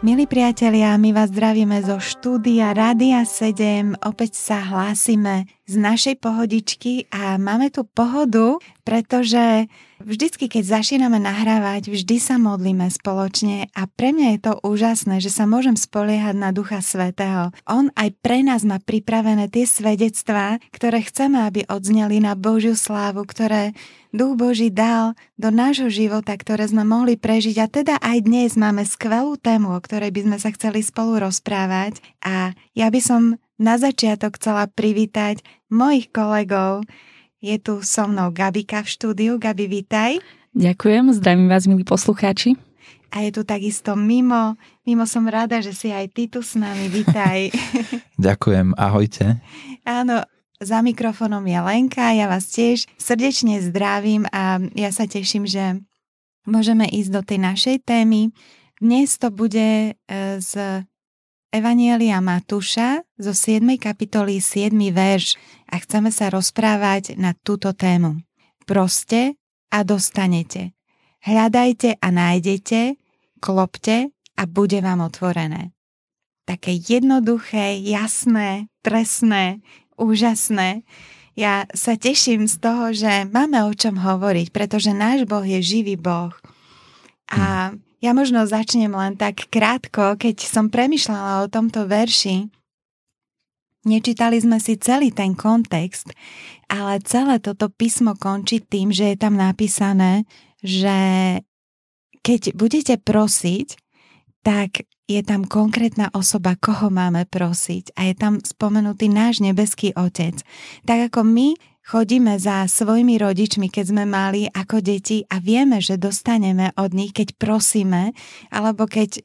Milí priatelia, my vás zdravíme zo štúdia Rádia 7. Opäť sa hlásime z našej pohodičky a máme tu pohodu, pretože Vždycky, keď začíname nahrávať, vždy sa modlíme spoločne a pre mňa je to úžasné, že sa môžem spoliehať na Ducha Svetého. On aj pre nás má pripravené tie svedectvá, ktoré chceme, aby odzneli na Božiu slávu, ktoré Duch Boží dal do nášho života, ktoré sme mohli prežiť. A teda aj dnes máme skvelú tému, o ktorej by sme sa chceli spolu rozprávať. A ja by som na začiatok chcela privítať mojich kolegov, je tu so mnou Gabika v štúdiu. Gabi, vítaj. Ďakujem, zdravím vás, milí poslucháči. A je tu takisto Mimo. Mimo som rada, že si aj ty tu s nami. Vítaj. Ďakujem, ahojte. Áno, za mikrofónom je Lenka, ja vás tiež srdečne zdravím a ja sa teším, že môžeme ísť do tej našej témy. Dnes to bude e, z Evanielia Matúša zo 7. kapitoly 7. verš a chceme sa rozprávať na túto tému. Proste a dostanete. Hľadajte a nájdete, klopte a bude vám otvorené. Také jednoduché, jasné, presné, úžasné. Ja sa teším z toho, že máme o čom hovoriť, pretože náš Boh je živý Boh. A ja možno začnem len tak krátko, keď som premyšľala o tomto verši. Nečítali sme si celý ten kontext, ale celé toto písmo končí tým, že je tam napísané, že keď budete prosiť, tak je tam konkrétna osoba, koho máme prosiť a je tam spomenutý náš nebeský Otec. Tak ako my Chodíme za svojimi rodičmi, keď sme mali ako deti a vieme, že dostaneme od nich, keď prosíme, alebo keď e,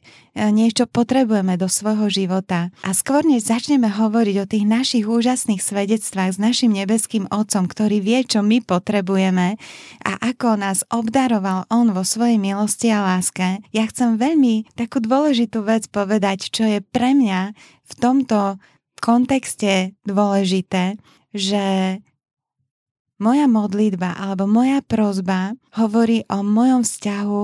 niečo potrebujeme do svojho života. A skôr než začneme hovoriť o tých našich úžasných svedectvách s našim nebeským Otcom, ktorý vie, čo my potrebujeme a ako nás obdaroval On vo svojej milosti a láske, ja chcem veľmi takú dôležitú vec povedať, čo je pre mňa v tomto kontexte dôležité, že moja modlitba alebo moja prozba hovorí o mojom vzťahu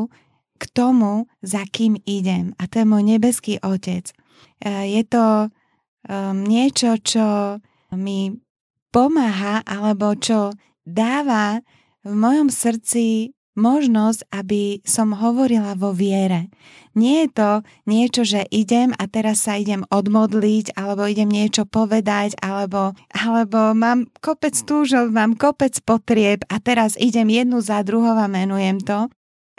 k tomu, za kým idem. A to je môj nebeský otec. E, je to um, niečo, čo mi pomáha alebo čo dáva v mojom srdci možnosť, aby som hovorila vo viere. Nie je to niečo, že idem a teraz sa idem odmodliť, alebo idem niečo povedať, alebo, alebo mám kopec túžov, mám kopec potrieb a teraz idem jednu za druhou a menujem to.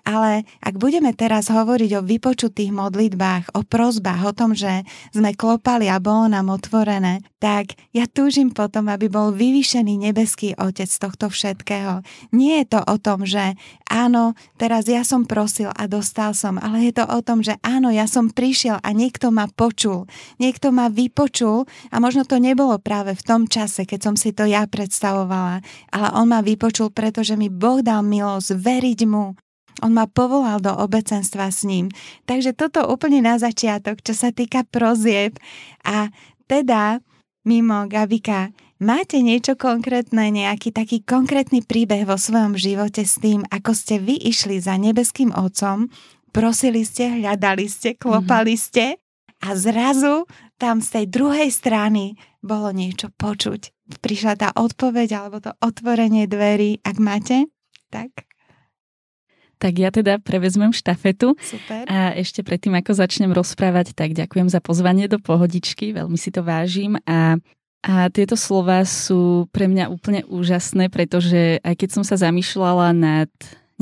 Ale ak budeme teraz hovoriť o vypočutých modlitbách, o prozbách, o tom, že sme klopali a bolo nám otvorené, tak ja túžim potom, aby bol vyvýšený nebeský Otec tohto všetkého. Nie je to o tom, že áno, teraz ja som prosil a dostal som, ale je to o tom, že áno, ja som prišiel a niekto ma počul, niekto ma vypočul a možno to nebolo práve v tom čase, keď som si to ja predstavovala, ale on ma vypočul, pretože mi Boh dal milosť veriť mu, on ma povolal do obecenstva s ním. Takže toto úplne na začiatok, čo sa týka prozieb. A teda, mimo Gabika, máte niečo konkrétne, nejaký taký konkrétny príbeh vo svojom živote s tým, ako ste vy išli za nebeským Otcom, prosili ste, hľadali ste, klopali mm-hmm. ste a zrazu tam z tej druhej strany bolo niečo počuť. Prišla tá odpoveď alebo to otvorenie dverí, ak máte, tak... Tak ja teda prevezmem štafetu. Super. A ešte predtým, ako začnem rozprávať, tak ďakujem za pozvanie do pohodičky, veľmi si to vážim a a tieto slova sú pre mňa úplne úžasné, pretože aj keď som sa zamýšľala nad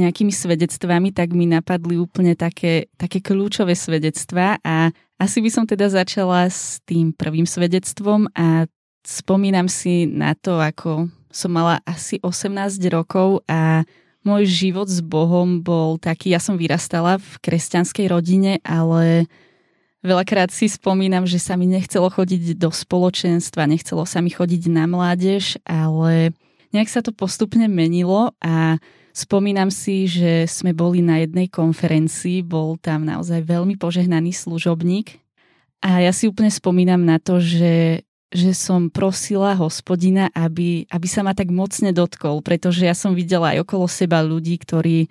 nejakými svedectvami, tak mi napadli úplne také, také kľúčové svedectvá a asi by som teda začala s tým prvým svedectvom a spomínam si na to, ako som mala asi 18 rokov a môj život s Bohom bol taký, ja som vyrastala v kresťanskej rodine, ale veľakrát si spomínam, že sa mi nechcelo chodiť do spoločenstva, nechcelo sa mi chodiť na mládež, ale nejak sa to postupne menilo a spomínam si, že sme boli na jednej konferencii, bol tam naozaj veľmi požehnaný služobník a ja si úplne spomínam na to, že, že som prosila hospodina, aby, aby sa ma tak mocne dotkol, pretože ja som videla aj okolo seba ľudí, ktorí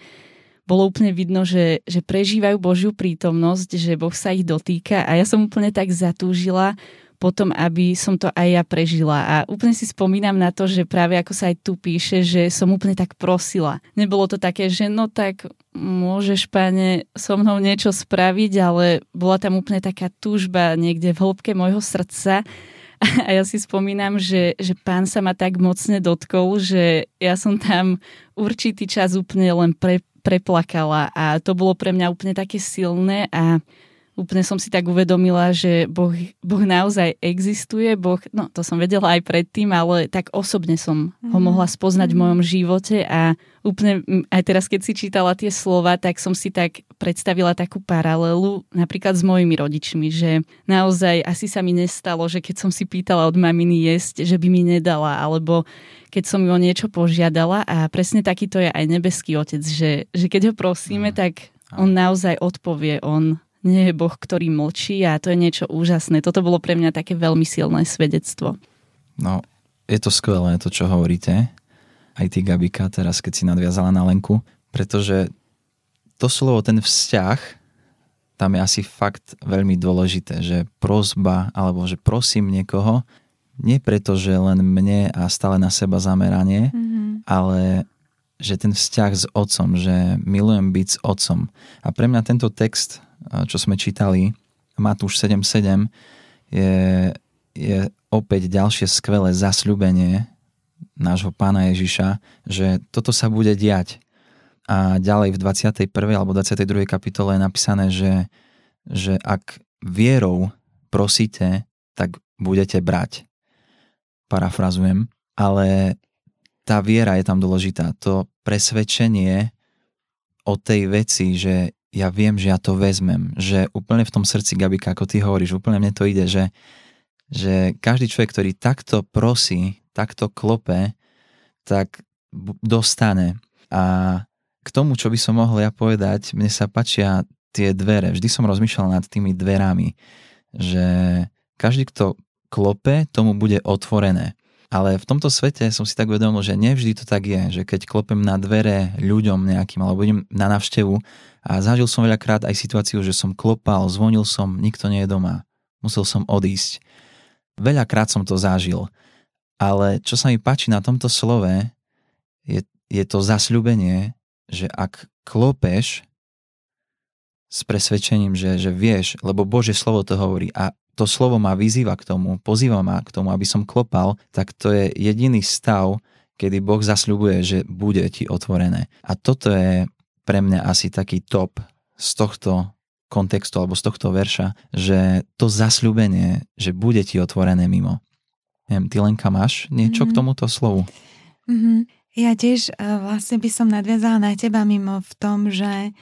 bolo úplne vidno, že, že prežívajú Božiu prítomnosť, že Boh sa ich dotýka a ja som úplne tak zatúžila potom, aby som to aj ja prežila. A úplne si spomínam na to, že práve ako sa aj tu píše, že som úplne tak prosila. Nebolo to také, že no tak môžeš, pane, so mnou niečo spraviť, ale bola tam úplne taká túžba niekde v hĺbke môjho srdca. A ja si spomínam, že, že pán sa ma tak mocne dotkol, že ja som tam určitý čas úplne len pre, preplakala a to bolo pre mňa úplne také silné a úplne som si tak uvedomila, že boh, boh naozaj existuje, Boh, no to som vedela aj predtým, ale tak osobne som mm. ho mhm. mohla spoznať mm. v mojom živote a úplne aj teraz, keď si čítala tie slova, tak som si tak predstavila takú paralelu napríklad s mojimi rodičmi, že naozaj asi sa mi nestalo, že keď som si pýtala od maminy jesť, že by mi nedala, alebo keď som ju o niečo požiadala a presne takýto je aj nebeský otec, že, že keď ho prosíme, mm. tak on naozaj odpovie, on nie je Boh, ktorý mlčí a to je niečo úžasné. Toto bolo pre mňa také veľmi silné svedectvo. No, je to skvelé, to, čo hovoríte. Aj ty, Gabika, teraz keď si nadviazala na Lenku, pretože to slovo, ten vzťah, tam je asi fakt veľmi dôležité, že prosba, alebo že prosím niekoho, nie preto, že len mne a stále na seba zameranie, mm-hmm. ale že ten vzťah s otcom, že milujem byť s otcom. A pre mňa tento text čo sme čítali, Matúš 7.7, je, je opäť ďalšie skvelé zasľubenie nášho pána Ježiša, že toto sa bude diať. A ďalej v 21. alebo 22. kapitole je napísané, že, že ak vierou prosíte, tak budete brať. Parafrazujem. Ale tá viera je tam dôležitá. To presvedčenie o tej veci, že ja viem, že ja to vezmem, že úplne v tom srdci, Gabika, ako ty hovoríš, úplne mne to ide, že, že každý človek, ktorý takto prosí, takto klope, tak dostane. A k tomu, čo by som mohol ja povedať, mne sa páčia tie dvere. Vždy som rozmýšľal nad tými dverami, že každý, kto klope, tomu bude otvorené. Ale v tomto svete som si tak uvedomil, že nevždy to tak je, že keď klopem na dvere ľuďom nejakým, alebo idem na návštevu a zažil som veľakrát aj situáciu, že som klopal, zvonil som, nikto nie je doma, musel som odísť. Veľakrát som to zažil. Ale čo sa mi páči na tomto slove, je, je to zasľubenie, že ak klopeš s presvedčením, že, že vieš, lebo Bože slovo to hovorí a to slovo ma vyzýva k tomu, pozýva ma k tomu, aby som klopal, tak to je jediný stav, kedy Boh zasľubuje, že bude ti otvorené. A toto je pre mňa asi taký top z tohto kontextu alebo z tohto verša, že to zasľubenie, že bude ti otvorené mimo. Neviem, ty Lenka máš niečo mm-hmm. k mhm. tomuto slovu? Mm-hmm. Ja tiež uh, vlastne by som nadviazala na teba mimo v tom, že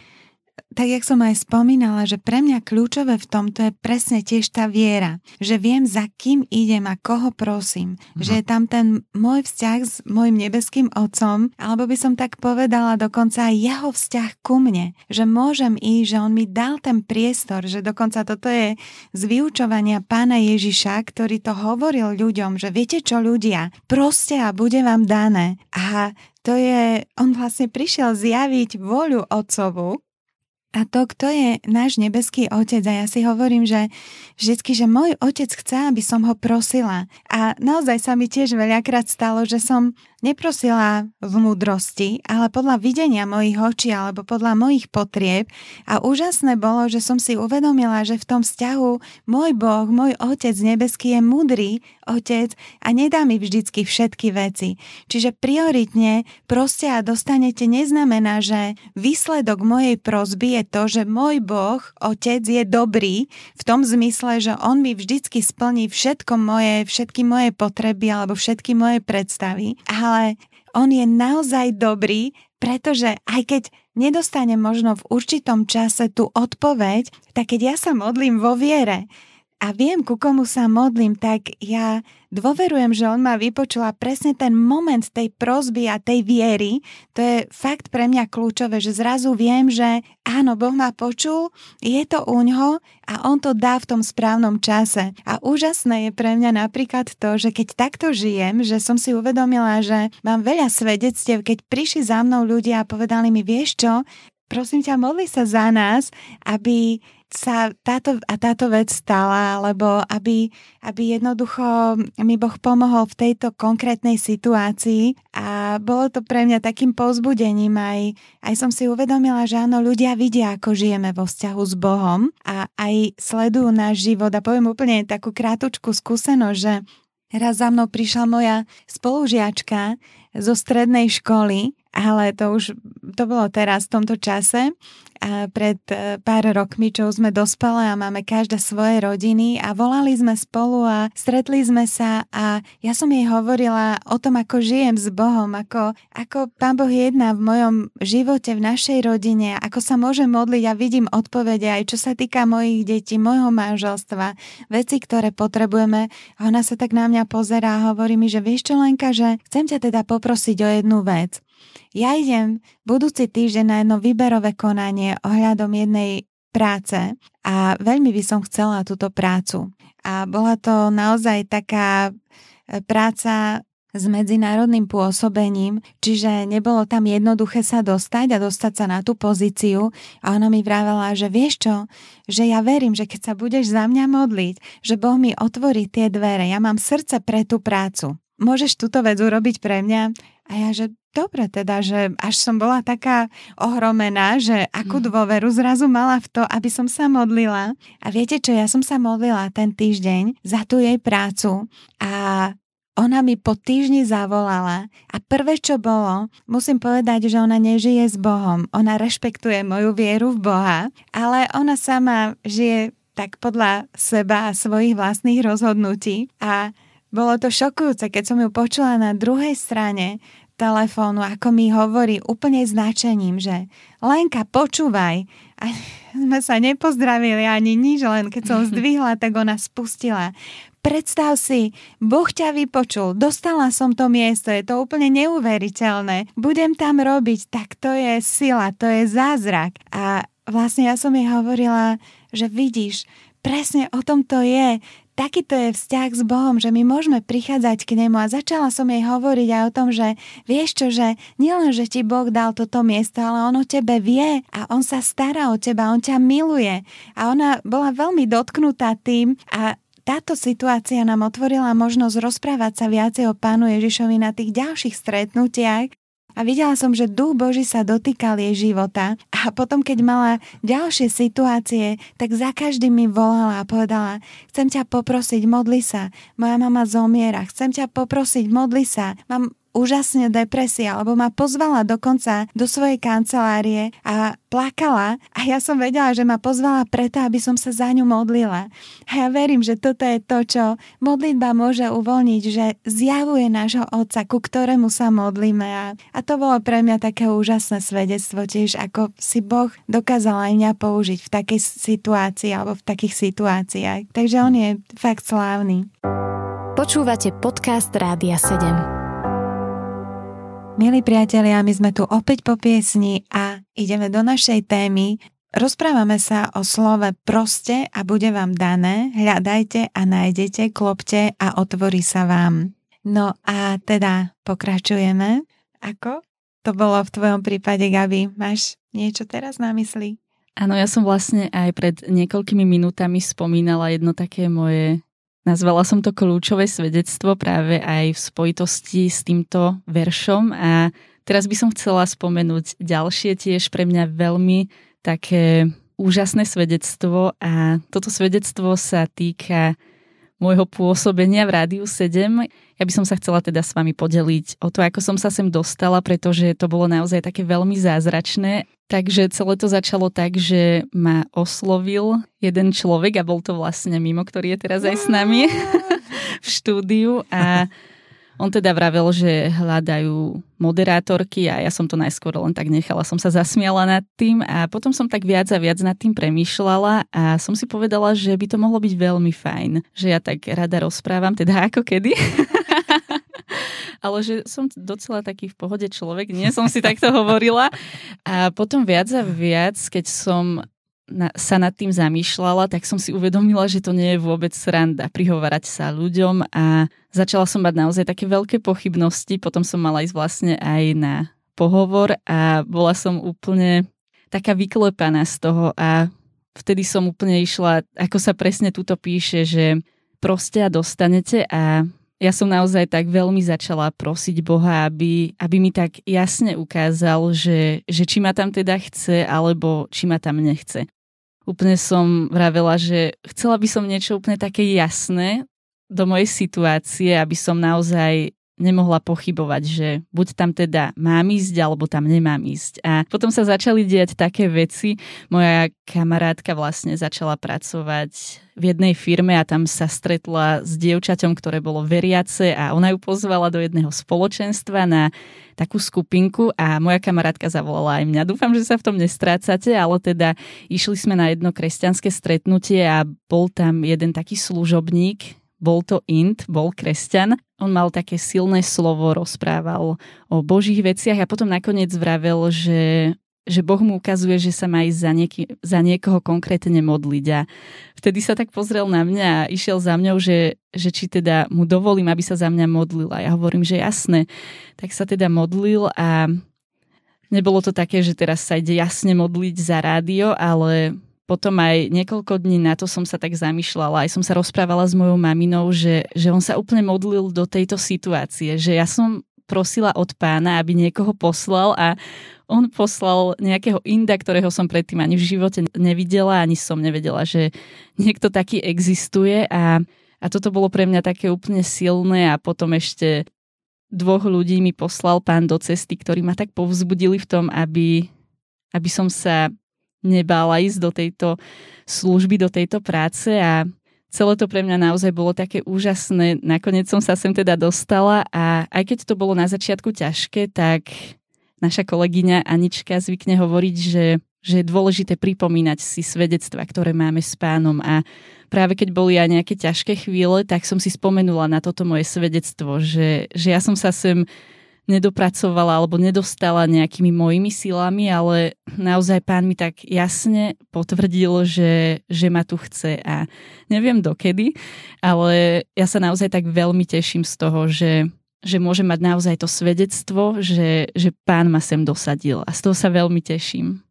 tak jak som aj spomínala, že pre mňa kľúčové v tomto je presne tiež tá viera, že viem, za kým idem a koho prosím, mhm. že je tam ten môj vzťah s môjim nebeským otcom, alebo by som tak povedala dokonca aj jeho vzťah ku mne, že môžem ísť, že on mi dal ten priestor, že dokonca toto je z vyučovania pána Ježiša, ktorý to hovoril ľuďom, že viete čo ľudia, proste a bude vám dané. A to je, on vlastne prišiel zjaviť voľu otcovu, a to, kto je náš nebeský otec. A ja si hovorím, že vždycky, že môj otec chce, aby som ho prosila. A naozaj sa mi tiež veľakrát stalo, že som neprosila v múdrosti, ale podľa videnia mojich očí alebo podľa mojich potrieb. A úžasné bolo, že som si uvedomila, že v tom vzťahu môj Boh, môj Otec nebeský je múdry Otec a nedá mi vždycky všetky veci. Čiže prioritne proste a dostanete neznamená, že výsledok mojej prosby je to, že môj Boh, Otec je dobrý v tom zmysle, že On mi vždycky splní všetko moje, všetky moje potreby alebo všetky moje predstavy. Ale on je naozaj dobrý, pretože aj keď nedostane možno v určitom čase tú odpoveď, tak keď ja sa modlím vo viere, a viem, ku komu sa modlím, tak ja dôverujem, že on ma vypočul a presne ten moment tej prozby a tej viery, to je fakt pre mňa kľúčové, že zrazu viem, že áno, Boh ma počul, je to u ňoho a on to dá v tom správnom čase. A úžasné je pre mňa napríklad to, že keď takto žijem, že som si uvedomila, že mám veľa svedectiev, keď prišli za mnou ľudia a povedali mi, vieš čo, prosím ťa, modli sa za nás, aby sa táto a táto vec stala, alebo aby, aby jednoducho mi Boh pomohol v tejto konkrétnej situácii. A bolo to pre mňa takým povzbudením aj, aj som si uvedomila, že áno, ľudia vidia, ako žijeme vo vzťahu s Bohom a aj sledujú náš život. A poviem úplne takú krátučku skúsenosť, že raz za mnou prišla moja spolužiačka zo strednej školy ale to už, to bolo teraz v tomto čase, a pred e, pár rokmi, čo sme dospelé a máme každá svoje rodiny a volali sme spolu a stretli sme sa a ja som jej hovorila o tom, ako žijem s Bohom, ako, ako Pán Boh jedná v mojom živote, v našej rodine, ako sa môžem modliť a vidím odpovede aj čo sa týka mojich detí, môjho manželstva, veci, ktoré potrebujeme. A ona sa tak na mňa pozerá a hovorí mi, že vieš čo Lenka, že chcem ťa teda poprosiť o jednu vec. Ja idem budúci týždeň na jedno výberové konanie ohľadom jednej práce a veľmi by som chcela túto prácu. A bola to naozaj taká e, práca s medzinárodným pôsobením, čiže nebolo tam jednoduché sa dostať a dostať sa na tú pozíciu a ona mi vravela, že vieš čo, že ja verím, že keď sa budeš za mňa modliť, že Boh mi otvorí tie dvere, ja mám srdce pre tú prácu. Môžeš túto vec urobiť pre mňa? A ja, že dobre teda, že až som bola taká ohromená, že akú mhm. dôveru zrazu mala v to, aby som sa modlila. A viete čo, ja som sa modlila ten týždeň za tú jej prácu a ona mi po týždni zavolala a prvé, čo bolo, musím povedať, že ona nežije s Bohom. Ona rešpektuje moju vieru v Boha, ale ona sama žije tak podľa seba a svojich vlastných rozhodnutí a bolo to šokujúce, keď som ju počula na druhej strane telefónu, ako mi hovorí úplne značením, že Lenka, počúvaj. A sme sa nepozdravili ani nič, len keď som zdvihla, tak ona spustila. Predstav si, Boh ťa vypočul, dostala som to miesto, je to úplne neuveriteľné. Budem tam robiť, tak to je sila, to je zázrak. A vlastne ja som jej hovorila, že vidíš, presne o tom to je takýto je vzťah s Bohom, že my môžeme prichádzať k nemu a začala som jej hovoriť aj o tom, že vieš čo, že nielen, že ti Boh dal toto miesto, ale on o tebe vie a on sa stará o teba, on ťa miluje. A ona bola veľmi dotknutá tým a táto situácia nám otvorila možnosť rozprávať sa viacej o Pánu Ježišovi na tých ďalších stretnutiach a videla som, že duch Boží sa dotýkal jej života. A potom, keď mala ďalšie situácie, tak za každým mi volala a povedala, chcem ťa poprosiť, modli sa, moja mama zomiera, chcem ťa poprosiť, modli sa, mám úžasne depresia, lebo ma pozvala dokonca do svojej kancelárie a plakala a ja som vedela, že ma pozvala preto, aby som sa za ňu modlila. A ja verím, že toto je to, čo modlitba môže uvoľniť, že zjavuje nášho Otca, ku ktorému sa modlíme. A, a to bolo pre mňa také úžasné svedectvo tiež, ako si Boh dokázal aj mňa použiť v takej situácii alebo v takých situáciách. Takže on je fakt slávny. Počúvate podcast Rádia 7. Milí priatelia, my sme tu opäť po piesni a ideme do našej témy. Rozprávame sa o slove proste a bude vám dané, hľadajte a nájdete, klopte a otvorí sa vám. No a teda pokračujeme. Ako? To bolo v tvojom prípade, Gabi. Máš niečo teraz na mysli? Áno, ja som vlastne aj pred niekoľkými minútami spomínala jedno také moje Nazvala som to kľúčové svedectvo práve aj v spojitosti s týmto veršom a teraz by som chcela spomenúť ďalšie tiež pre mňa veľmi také úžasné svedectvo a toto svedectvo sa týka môjho pôsobenia v Rádiu 7. Ja by som sa chcela teda s vami podeliť o to, ako som sa sem dostala, pretože to bolo naozaj také veľmi zázračné. Takže celé to začalo tak, že ma oslovil jeden človek a bol to vlastne mimo, ktorý je teraz aj s nami v štúdiu a On teda vravel, že hľadajú moderátorky a ja som to najskôr len tak nechala, som sa zasmiala nad tým a potom som tak viac a viac nad tým premýšľala a som si povedala, že by to mohlo byť veľmi fajn, že ja tak rada rozprávam, teda ako kedy. ale že som docela taký v pohode človek, nie som si takto hovorila. A potom viac a viac, keď som na, sa nad tým zamýšľala, tak som si uvedomila, že to nie je vôbec sranda prihovárať sa ľuďom a začala som mať naozaj také veľké pochybnosti. Potom som mala ísť vlastne aj na pohovor a bola som úplne taká vyklepaná z toho a vtedy som úplne išla, ako sa presne tuto píše, že proste a dostanete a ja som naozaj tak veľmi začala prosiť Boha, aby, aby mi tak jasne ukázal, že, že či ma tam teda chce, alebo či ma tam nechce. Úplne som vravela, že chcela by som niečo úplne také jasné do mojej situácie, aby som naozaj nemohla pochybovať, že buď tam teda mám ísť, alebo tam nemám ísť. A potom sa začali diať také veci. Moja kamarátka vlastne začala pracovať v jednej firme a tam sa stretla s dievčaťom, ktoré bolo veriace a ona ju pozvala do jedného spoločenstva na takú skupinku a moja kamarátka zavolala aj mňa. Dúfam, že sa v tom nestrácate, ale teda išli sme na jedno kresťanské stretnutie a bol tam jeden taký služobník, bol to Int, bol kresťan. On mal také silné slovo, rozprával o božích veciach a potom nakoniec vravel, že že Boh mu ukazuje, že sa má ísť za, nieky, za niekoho konkrétne modliť. A vtedy sa tak pozrel na mňa a išiel za mňou, že, že či teda mu dovolím, aby sa za mňa modlil. A ja hovorím, že jasné. Tak sa teda modlil a nebolo to také, že teraz sa ide jasne modliť za rádio, ale potom aj niekoľko dní na to som sa tak zamýšľala, aj som sa rozprávala s mojou maminou, že, že on sa úplne modlil do tejto situácie, že ja som prosila od pána, aby niekoho poslal a on poslal nejakého inda, ktorého som predtým ani v živote nevidela, ani som nevedela, že niekto taký existuje a, a toto bolo pre mňa také úplne silné a potom ešte dvoch ľudí mi poslal pán do cesty, ktorí ma tak povzbudili v tom, aby, aby som sa nebála ísť do tejto služby, do tejto práce a celé to pre mňa naozaj bolo také úžasné. Nakoniec som sa sem teda dostala a aj keď to bolo na začiatku ťažké, tak naša kolegyňa Anička zvykne hovoriť, že, že je dôležité pripomínať si svedectva, ktoré máme s pánom a práve keď boli aj nejaké ťažké chvíle, tak som si spomenula na toto moje svedectvo, že, že ja som sa sem nedopracovala alebo nedostala nejakými mojimi silami, ale naozaj pán mi tak jasne potvrdil, že, že ma tu chce a neviem dokedy, ale ja sa naozaj tak veľmi teším z toho, že, že môžem mať naozaj to svedectvo, že, že pán ma sem dosadil a z toho sa veľmi teším.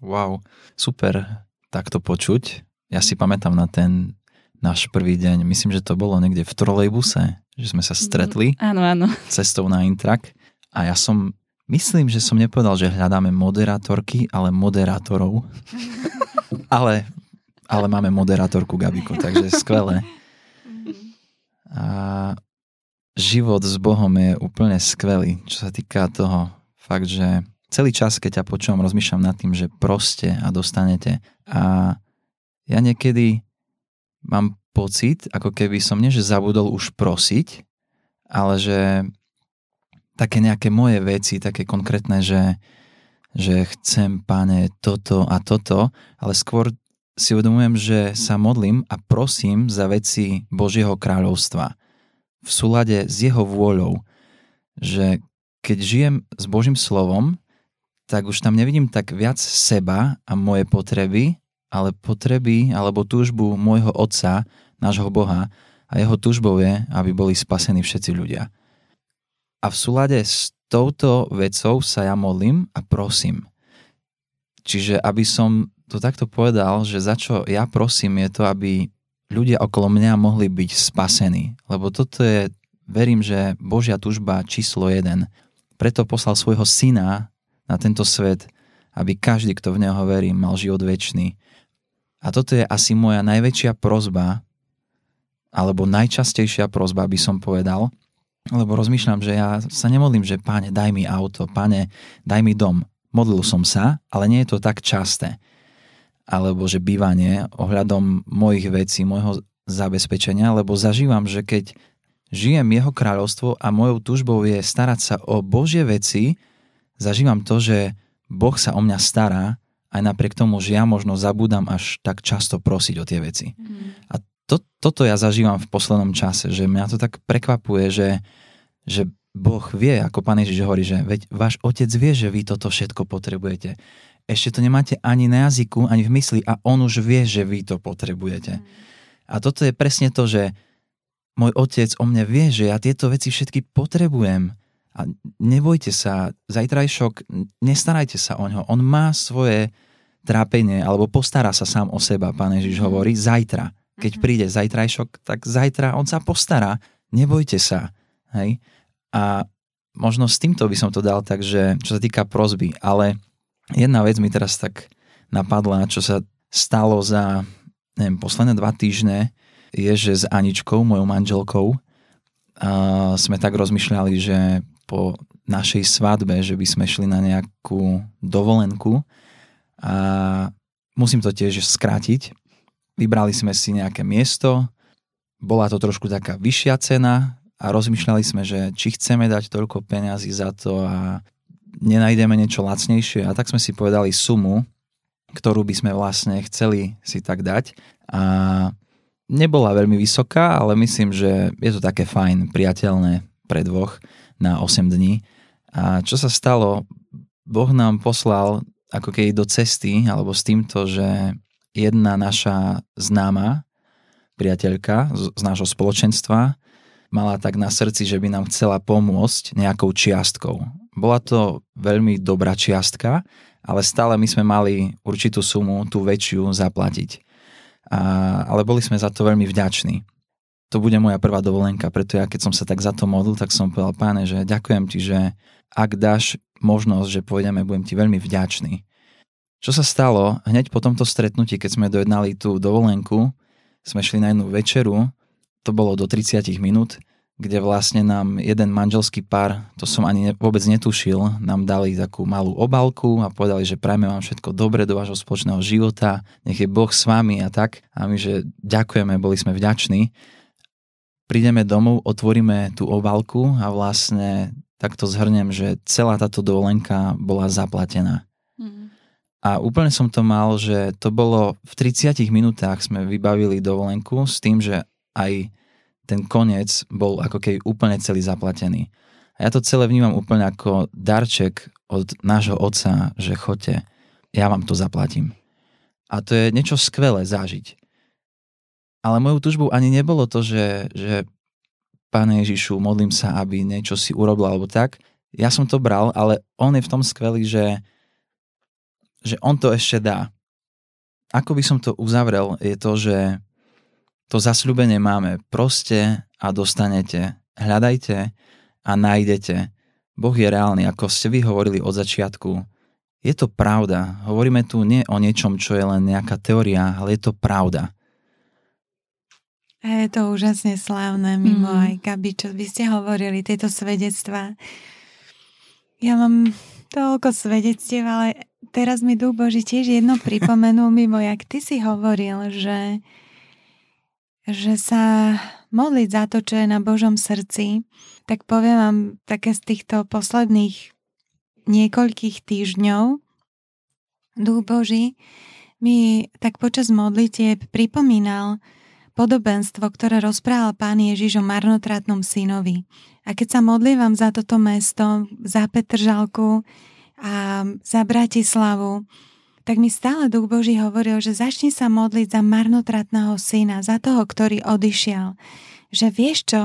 Wow, super takto počuť. Ja si pamätám na ten náš prvý deň, myslím, že to bolo niekde v trolejbuse, že sme sa stretli mm, áno, áno. cestou na Intrak a ja som, myslím, že som nepovedal, že hľadáme moderátorky, ale moderátorov. ale, ale máme moderátorku Gabiko, takže skvelé. A život s Bohom je úplne skvelý, čo sa týka toho fakt, že celý čas, keď ťa počúvam, rozmýšľam nad tým, že proste a dostanete. A ja niekedy mám pocit, ako keby som nie, že zabudol už prosiť, ale že také nejaké moje veci, také konkrétne, že, že chcem, pane, toto a toto, ale skôr si uvedomujem, že sa modlím a prosím za veci Božieho kráľovstva v súlade s jeho vôľou, že keď žijem s Božím slovom, tak už tam nevidím tak viac seba a moje potreby, ale potreby alebo túžbu môjho Otca, nášho Boha a jeho túžbou je, aby boli spasení všetci ľudia. A v súlade s touto vecou sa ja modlím a prosím. Čiže aby som to takto povedal, že za čo ja prosím je to, aby ľudia okolo mňa mohli byť spasení. Lebo toto je, verím, že Božia túžba číslo jeden. Preto poslal svojho syna na tento svet, aby každý, kto v neho verí, mal život väčší. A toto je asi moja najväčšia prozba, alebo najčastejšia prozba by som povedal, lebo rozmýšľam, že ja sa nemodlím, že páne, daj mi auto, páne, daj mi dom. Modlil som sa, ale nie je to tak časté. Alebo že bývanie ohľadom mojich vecí, môjho zabezpečenia, lebo zažívam, že keď žijem jeho kráľovstvo a mojou túžbou je starať sa o Božie veci, zažívam to, že Boh sa o mňa stará, aj napriek tomu, že ja možno zabúdam až tak často prosiť o tie veci. Mm. A to, toto ja zažívam v poslednom čase, že mňa to tak prekvapuje, že, že Boh vie, ako Pán Ježiš hovorí, že veď váš otec vie, že vy toto všetko potrebujete. Ešte to nemáte ani na jazyku, ani v mysli a on už vie, že vy to potrebujete. Mm. A toto je presne to, že môj otec o mne vie, že ja tieto veci všetky potrebujem. A nebojte sa, zajtrajšok, nestarajte sa o ňo. On má svoje trápenie, alebo postará sa sám o seba, pán Ježiš mm. hovorí, zajtra. Keď mm. príde zajtrajšok, tak zajtra on sa postará. Nebojte sa. Hej? A možno s týmto by som to dal tak, že čo sa týka prozby, ale jedna vec mi teraz tak napadla, čo sa stalo za neviem, posledné dva týždne, je, že s Aničkou, mojou manželkou, a sme tak rozmýšľali, že po našej svadbe, že by sme šli na nejakú dovolenku. A musím to tiež skrátiť. Vybrali sme si nejaké miesto, bola to trošku taká vyššia cena a rozmýšľali sme, že či chceme dať toľko peniazy za to a nenájdeme niečo lacnejšie. A tak sme si povedali sumu, ktorú by sme vlastne chceli si tak dať. A nebola veľmi vysoká, ale myslím, že je to také fajn, priateľné pre dvoch na 8 dní. A čo sa stalo? Boh nám poslal ako keď do cesty, alebo s týmto, že jedna naša známa priateľka z, z nášho spoločenstva mala tak na srdci, že by nám chcela pomôcť nejakou čiastkou. Bola to veľmi dobrá čiastka, ale stále my sme mali určitú sumu, tú väčšiu, zaplatiť. A, ale boli sme za to veľmi vďační to bude moja prvá dovolenka, preto ja keď som sa tak za to modlil, tak som povedal, páne, že ďakujem ti, že ak dáš možnosť, že pôjdeme, budem ti veľmi vďačný. Čo sa stalo? Hneď po tomto stretnutí, keď sme dojednali tú dovolenku, sme šli na jednu večeru, to bolo do 30 minút, kde vlastne nám jeden manželský pár, to som ani vôbec netušil, nám dali takú malú obálku a povedali, že prajme vám všetko dobre do vášho spoločného života, nech je Boh s vami a tak. A my, že ďakujeme, boli sme vďační prídeme domov, otvoríme tú obálku a vlastne takto zhrnem, že celá táto dovolenka bola zaplatená. Mm. A úplne som to mal, že to bolo v 30 minútach sme vybavili dovolenku s tým, že aj ten koniec bol ako keby úplne celý zaplatený. A ja to celé vnímam úplne ako darček od nášho otca, že choďte, ja vám to zaplatím. A to je niečo skvelé zažiť. Ale mojou tužbou ani nebolo to, že, že Pane Ježišu, modlím sa, aby niečo si urobil alebo tak. Ja som to bral, ale on je v tom skvelý, že, že on to ešte dá. Ako by som to uzavrel, je to, že to zasľúbenie máme. Proste a dostanete. Hľadajte a nájdete. Boh je reálny, ako ste vy hovorili od začiatku. Je to pravda. Hovoríme tu nie o niečom, čo je len nejaká teória, ale je to pravda. A je to úžasne slávne, mimo mm. aj Gabi, čo by ste hovorili, tieto svedectvá. Ja mám toľko svedectiev, ale teraz mi Duch Boží tiež jedno pripomenul mimo, jak ty si hovoril, že, že sa modliť za to, čo je na Božom srdci, tak poviem vám také z týchto posledných niekoľkých týždňov, Duch Boží mi tak počas modlitieb pripomínal, podobenstvo, ktoré rozprával pán Ježiš o marnotratnom synovi. A keď sa modlívam za toto mesto, za Petržalku a za Bratislavu, tak mi stále Duch Boží hovoril, že začni sa modliť za marnotratného syna, za toho, ktorý odišiel. Že vieš čo,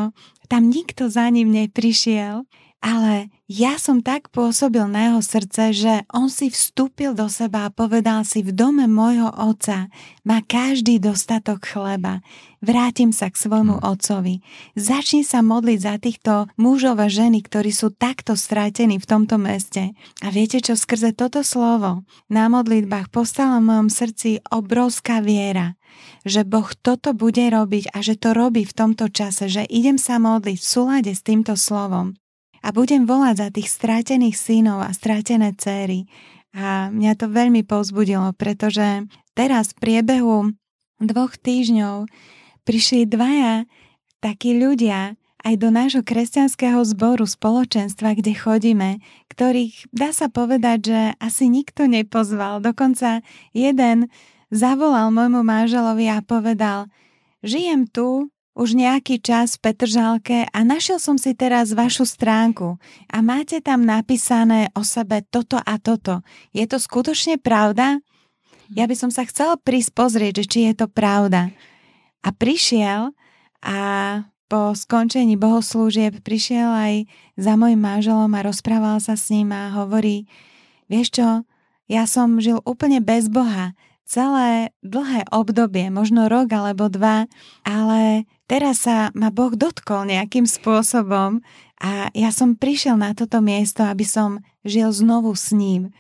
tam nikto za ním neprišiel, ale ja som tak pôsobil na jeho srdce, že on si vstúpil do seba a povedal si, v dome môjho otca má každý dostatok chleba. Vrátim sa k svojmu hmm. otcovi. Začni sa modliť za týchto mužov a ženy, ktorí sú takto stratení v tomto meste. A viete čo, skrze toto slovo na modlitbách postala v mojom srdci obrovská viera že Boh toto bude robiť a že to robí v tomto čase, že idem sa modliť v súlade s týmto slovom a budem volať za tých strátených synov a strátené céry. A mňa to veľmi povzbudilo, pretože teraz v priebehu dvoch týždňov prišli dvaja takí ľudia aj do nášho kresťanského zboru, spoločenstva, kde chodíme, ktorých dá sa povedať, že asi nikto nepozval. Dokonca jeden zavolal môjmu manželovi a povedal, žijem tu už nejaký čas v Petržalke a našiel som si teraz vašu stránku a máte tam napísané o sebe toto a toto. Je to skutočne pravda? Ja by som sa chcela prísť pozrieť, či je to pravda. A prišiel a po skončení bohoslúžieb prišiel aj za mojim manželom a rozprával sa s ním a hovorí, vieš čo, ja som žil úplne bez Boha, celé dlhé obdobie, možno rok alebo dva, ale teraz sa ma Boh dotkol nejakým spôsobom a ja som prišiel na toto miesto, aby som žil znovu s ním.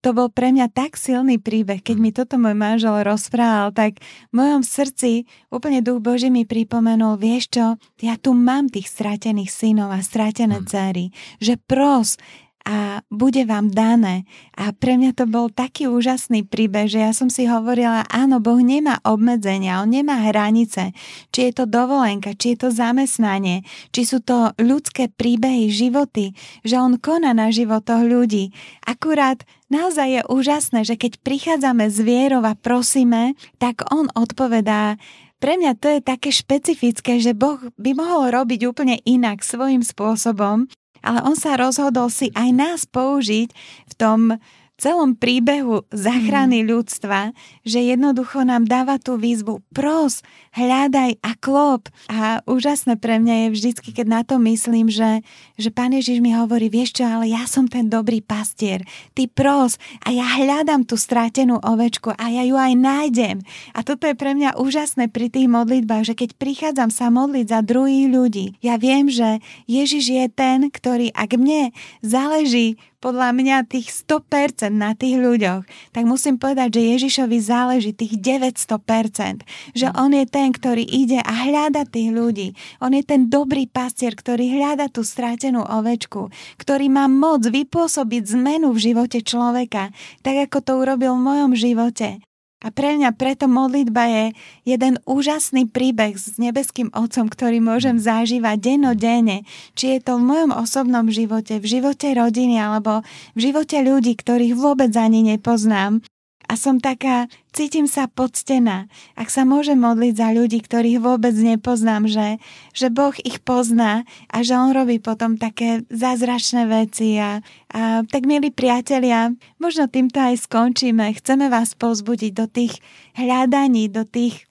To bol pre mňa tak silný príbeh, keď mi toto môj manžel rozprával, tak v mojom srdci úplne duch Boží mi pripomenul, vieš čo, ja tu mám tých stratených synov a stratené dcery, že pros, a bude vám dané. A pre mňa to bol taký úžasný príbeh, že ja som si hovorila, áno, Boh nemá obmedzenia, On nemá hranice. Či je to dovolenka, či je to zamestnanie, či sú to ľudské príbehy, životy, že On koná na životoch ľudí. Akurát naozaj je úžasné, že keď prichádzame z vierov a prosíme, tak On odpovedá pre mňa to je také špecifické, že Boh by mohol robiť úplne inak, svojim spôsobom, ale on sa rozhodol si aj nás použiť v tom celom príbehu záchrany mm. ľudstva, že jednoducho nám dáva tú výzvu pros, hľadaj a klop. A úžasné pre mňa je vždycky, keď na to myslím, že, že Pán Ježiš mi hovorí, vieš čo, ale ja som ten dobrý pastier, ty pros a ja hľadám tú strátenú ovečku a ja ju aj nájdem. A toto je pre mňa úžasné pri tých modlitbách, že keď prichádzam sa modliť za druhých ľudí, ja viem, že Ježiš je ten, ktorý ak mne záleží podľa mňa tých 100% na tých ľuďoch, tak musím povedať, že Ježišovi záleží tých 900%. Že on je ten, ktorý ide a hľada tých ľudí. On je ten dobrý pastier, ktorý hľada tú strátenú ovečku, ktorý má moc vypôsobiť zmenu v živote človeka, tak ako to urobil v mojom živote. A pre mňa preto modlitba je jeden úžasný príbeh s nebeským Otcom, ktorý môžem zažívať dennodenne, či je to v mojom osobnom živote, v živote rodiny alebo v živote ľudí, ktorých vôbec ani nepoznám a som taká, cítim sa poctená, ak sa môžem modliť za ľudí, ktorých vôbec nepoznám, že, že Boh ich pozná a že On robí potom také zázračné veci. A, a tak, milí priatelia, možno týmto aj skončíme. Chceme vás pozbudiť do tých hľadaní, do tých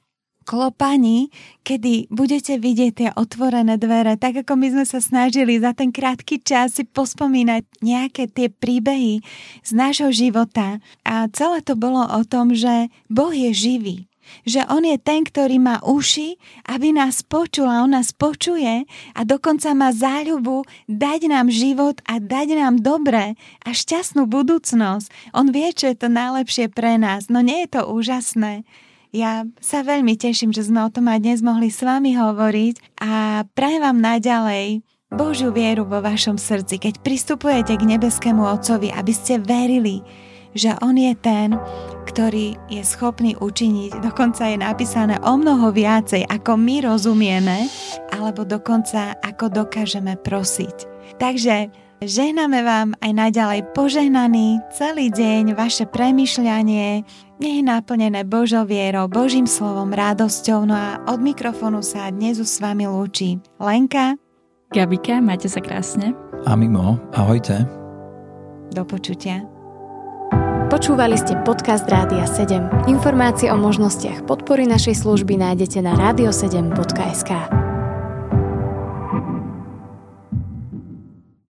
klopaní, kedy budete vidieť tie otvorené dvere, tak ako my sme sa snažili za ten krátky čas si pospomínať nejaké tie príbehy z nášho života. A celé to bolo o tom, že Boh je živý že On je ten, ktorý má uši, aby nás počul a On nás počuje a dokonca má záľubu dať nám život a dať nám dobré a šťastnú budúcnosť. On vie, čo je to najlepšie pre nás, no nie je to úžasné. Ja sa veľmi teším, že sme o tom aj dnes mohli s vami hovoriť a prajem vám naďalej Božiu vieru vo vašom srdci, keď pristupujete k nebeskému Otcovi, aby ste verili, že On je ten, ktorý je schopný učiniť, dokonca je napísané o mnoho viacej, ako my rozumieme, alebo dokonca ako dokážeme prosiť. Takže Žehname vám aj naďalej požehnaný celý deň vaše premyšľanie, nech je naplnené Božou vierou, Božím slovom, radosťou. No a od mikrofónu sa dnes s vami lúči Lenka. Gabika, máte sa krásne. A Mimo, ahojte. Do počutia. Počúvali ste podcast Rádia 7. Informácie o možnostiach podpory našej služby nájdete na radio7.sk.